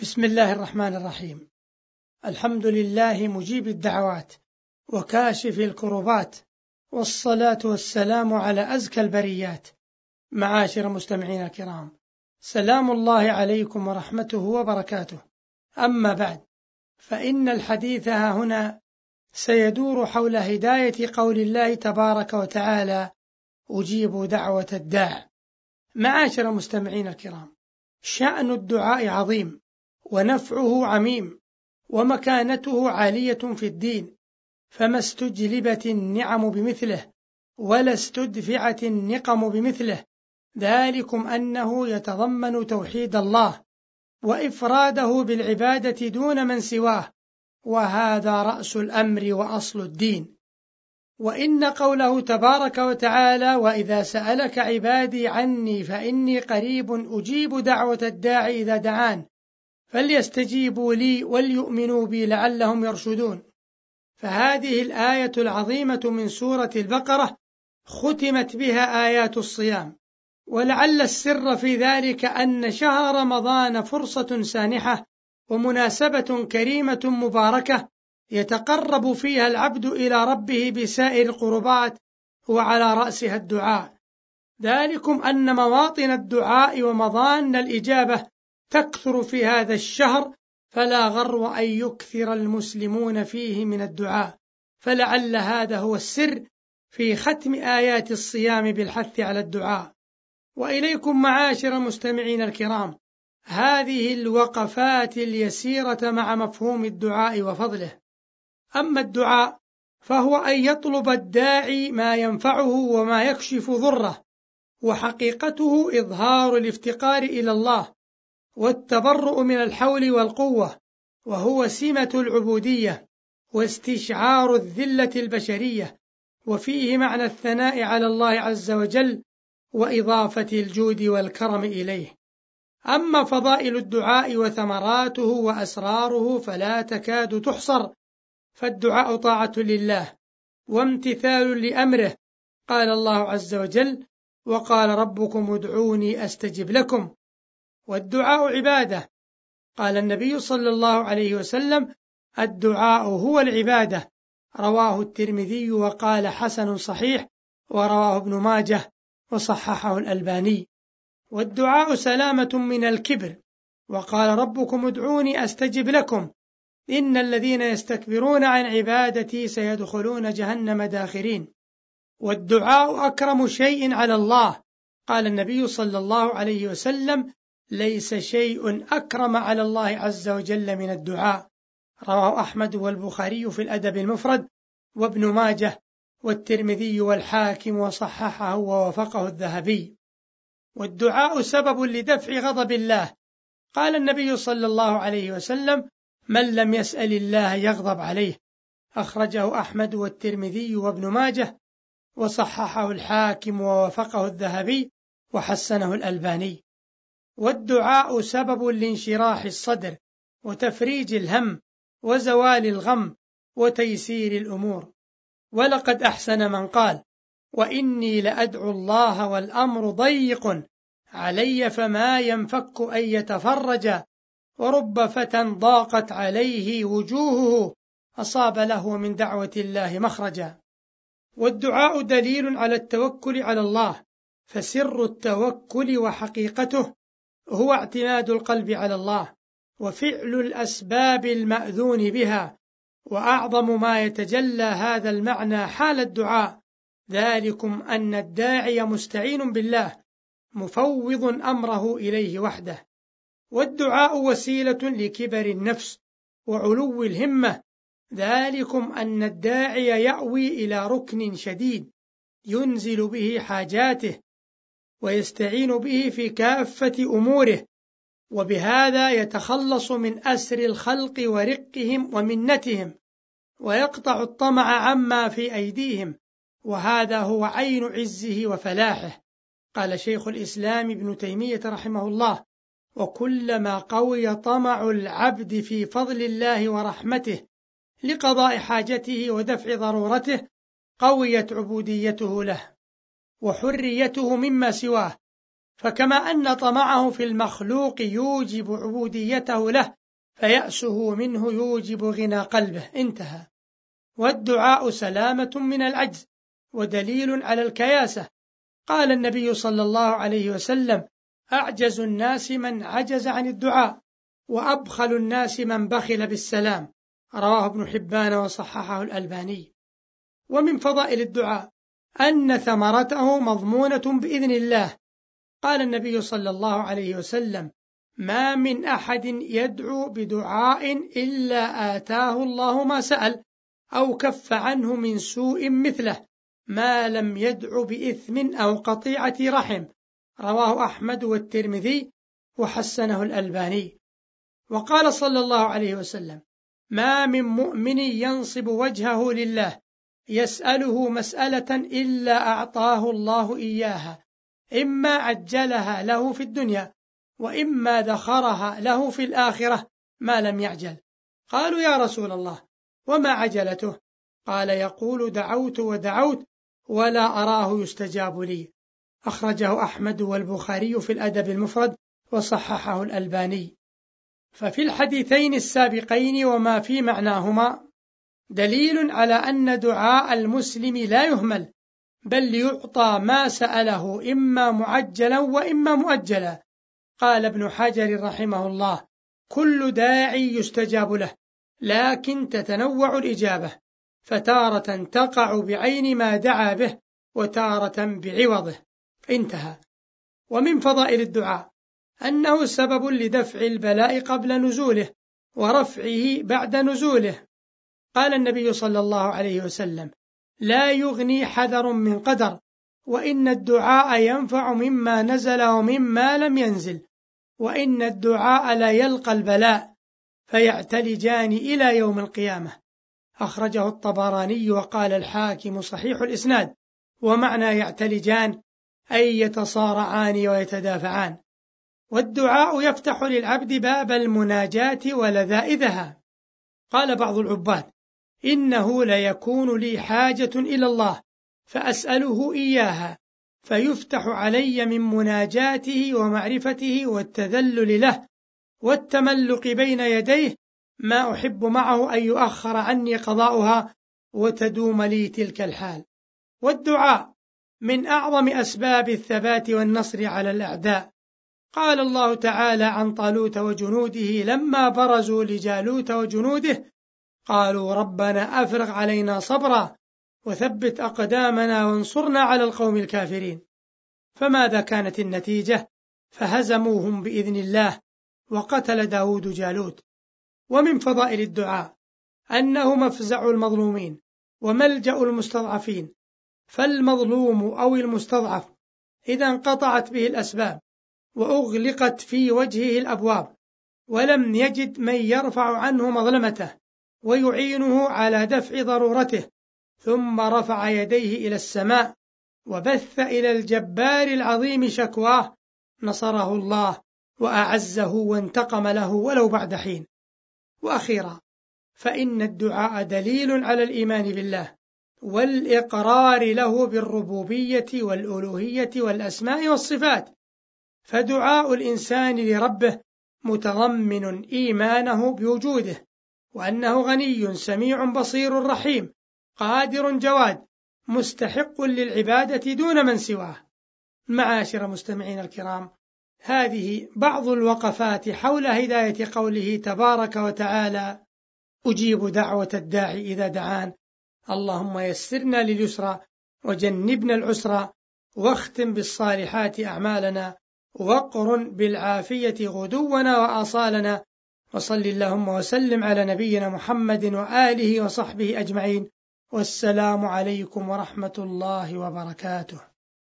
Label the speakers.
Speaker 1: بسم الله الرحمن الرحيم. الحمد لله مجيب الدعوات وكاشف الكربات والصلاة والسلام على أزكى البريات. معاشر مستمعينا الكرام سلام الله عليكم ورحمته وبركاته. أما بعد فإن الحديث ها هنا سيدور حول هداية قول الله تبارك وتعالى أجيب دعوة الداع. معاشر المستمعين الكرام شأن الدعاء عظيم. ونفعه عميم ومكانته عالية في الدين فما استجلبت النعم بمثله ولا استدفعت النقم بمثله ذلكم أنه يتضمن توحيد الله وإفراده بالعبادة دون من سواه وهذا رأس الأمر وأصل الدين. وإن قوله تبارك وتعالى وإذا سألك عبادي عني فإني قريب أجيب دعوة الداعي إذا دعان فليستجيبوا لي وليؤمنوا بي لعلهم يرشدون. فهذه الآية العظيمة من سورة البقرة ختمت بها آيات الصيام. ولعل السر في ذلك أن شهر رمضان فرصة سانحة ومناسبة كريمة مباركة يتقرب فيها العبد إلى ربه بسائر القربات وعلى رأسها الدعاء. ذلكم أن مواطن الدعاء ومضان الإجابة تكثر في هذا الشهر فلا غرو أن يكثر المسلمون فيه من الدعاء. فلعل هذا هو السر في ختم آيات الصيام بالحث على الدعاء. وإليكم معاشر المستمعين الكرام هذه الوقفات اليسيرة مع مفهوم الدعاء وفضله. أما الدعاء فهو أن يطلب الداعي ما ينفعه وما يكشف ضره وحقيقته إظهار الافتقار إلى الله. والتبرؤ من الحول والقوة وهو سمة العبودية واستشعار الذلة البشرية وفيه معنى الثناء على الله عز وجل وإضافة الجود والكرم إليه. أما فضائل الدعاء وثمراته وأسراره فلا تكاد تحصر فالدعاء طاعة لله وامتثال لأمره قال الله عز وجل وقال ربكم ادعوني أستجب لكم والدعاء عبادة. قال النبي صلى الله عليه وسلم الدعاء هو العبادة. رواه الترمذي وقال حسن صحيح ورواه ابن ماجه وصححه الألباني. والدعاء سلامة من الكبر. وقال ربكم ادعوني أستجب لكم. إن الذين يستكبرون عن عبادتي سيدخلون جهنم داخرين. والدعاء أكرم شيء على الله. قال النبي صلى الله عليه وسلم ليس شيء أكرم على الله عز وجل من الدعاء. رواه أحمد والبخاري في الأدب المفرد وابن ماجه والترمذي والحاكم وصححه ووافقه الذهبي. والدعاء سبب لدفع غضب الله. قال النبي صلى الله عليه وسلم من لم يسأل الله يغضب عليه أخرجه أحمد والترمذي وابن ماجه وصححه الحاكم ووافقه الذهبي وحسنه الألباني. والدعاء سبب لانشراح الصدر وتفريج الهم وزوال الغم وتيسير الأمور. ولقد أحسن من قال وإني لأدعو الله والأمر ضيق علي فما ينفك أن يتفرج ورب فتى ضاقت عليه وجوهه أصاب له من دعوة الله مخرجا. والدعاء دليل على التوكل على الله فسر التوكل وحقيقته هو اعتماد القلب على الله وفعل الأسباب المأذون بها وأعظم ما يتجلى هذا المعنى حال الدعاء. ذلكم أن الداعي مستعين بالله مفوض أمره إليه وحده. والدعاء وسيلة لكبر النفس وعلو الهمة. ذلكم أن الداعي يأوي إلى ركن شديد ينزل به حاجاته ويستعين به في كافة أموره وبهذا يتخلص من أسر الخلق ورقهم ومنتهم ويقطع الطمع عما في أيديهم وهذا هو عين عزه وفلاحه. قال شيخ الإسلام ابن تيمية رحمه الله وكلما قوي طمع العبد في فضل الله ورحمته لقضاء حاجته ودفع ضرورته قويت عبوديته له. وحريته مما سواه. فكما أن طمعه في المخلوق يوجب عبوديته له فيأسه منه يوجب غنى قلبه. انتهى. والدعاء سلامة من العجز ودليل على الكياسة. قال النبي صلى الله عليه وسلم أعجز الناس من عجز عن الدعاء وأبخل الناس من بخل بالسلام. رواه ابن حبان وصححه الألباني. ومن فضائل الدعاء أن ثمرته مضمونة بإذن الله. قال النبي صلى الله عليه وسلم ما من أحد يدعو بدعاء إلا آتاه الله ما سأل أو كف عنه من سوء مثله ما لم يدع بإثم أو قطيعة رحم. رواه أحمد والترمذي وحسنه الألباني. وقال صلى الله عليه وسلم ما من مؤمن ينصب وجهه لله يسأله مسألة إلا أعطاه الله إياها إما عجلها له في الدنيا وإما ذخرها له في الآخرة ما لم يعجل. قالوا يا رسول الله وما عجلته؟ قال يقول دعوت ودعوت ولا أراه يستجاب لي. أخرجه أحمد والبخاري في الأدب المفرد وصححه الألباني. ففي الحديثين السابقين وما في معناهما دليل على أن دعاء المسلم لا يهمل بل يعطى ما سأله إما معجلا وإما مؤجلا. قال ابن حجر رحمه الله كل داعي يستجاب له لكن تتنوع الإجابة فتارة تقع بعين ما دعا به وتارة بعوضه. انتهى. ومن فضائل الدعاء أنه سبب لدفع البلاء قبل نزوله ورفعه بعد نزوله. قال النبي صلى الله عليه وسلم لا يغني حذر من قدر وإن الدعاء ينفع مما نزل ومما لم ينزل وإن الدعاء لا يلقى البلاء فيعتلجان إلى يوم القيامة. أخرجه الطبراني وقال الحاكم صحيح الإسناد ومعنى يعتلجان أي يتصارعان ويتدافعان. والدعاء يفتح للعبد باب المناجاة ولذائذها. قال بعض العباد إنه ليكون لي حاجة إلى الله فأسأله إياها فيفتح علي من مناجاته ومعرفته والتذلل له والتملق بين يديه ما أحب معه أن يؤخر عني قضاؤها وتدوم لي تلك الحال. والدعاء من أعظم أسباب الثبات والنصر على الأعداء. قال الله تعالى عن طالوت وجنوده لما برزوا لجالوت وجنوده قالوا ربنا أفرغ علينا صبرا وثبت أقدامنا وانصرنا على القوم الكافرين. فماذا كانت النتيجة؟ فهزموهم بإذن الله وقتل داود جالوت. ومن فضائل الدعاء أنه مفزع المظلومين وملجأ المستضعفين. فالمظلوم أو المستضعف إذا انقطعت به الأسباب وأغلقت في وجهه الأبواب ولم يجد من يرفع عنه مظلمته. ويعينه على دفع ضرورته ثم رفع يديه إلى السماء وبث إلى الجبار العظيم شكواه نصره الله وأعزه وانتقم له ولو بعد حين. وأخيرا فإن الدعاء دليل على الإيمان بالله والإقرار له بالربوبية والألوهية والأسماء والصفات. فدعاء الإنسان لربه متضمن إيمانه بوجوده وأنه غني سميع بصير رحيم قادر جواد مستحق للعبادة دون من سواه. معاشر مستمعين الكرام هذه بعض الوقفات حول هداية قوله تبارك وتعالى أجيب دعوة الداعي إذا دعان. اللهم يسرنا لليسرى وجنبنا العسرى واختم بالصالحات أعمالنا وقرن بالعافية غدونا وآصالنا. وصل اللهم وسلم على نبينا محمد وآله وصحبه أجمعين والسلام عليكم ورحمة الله وبركاته.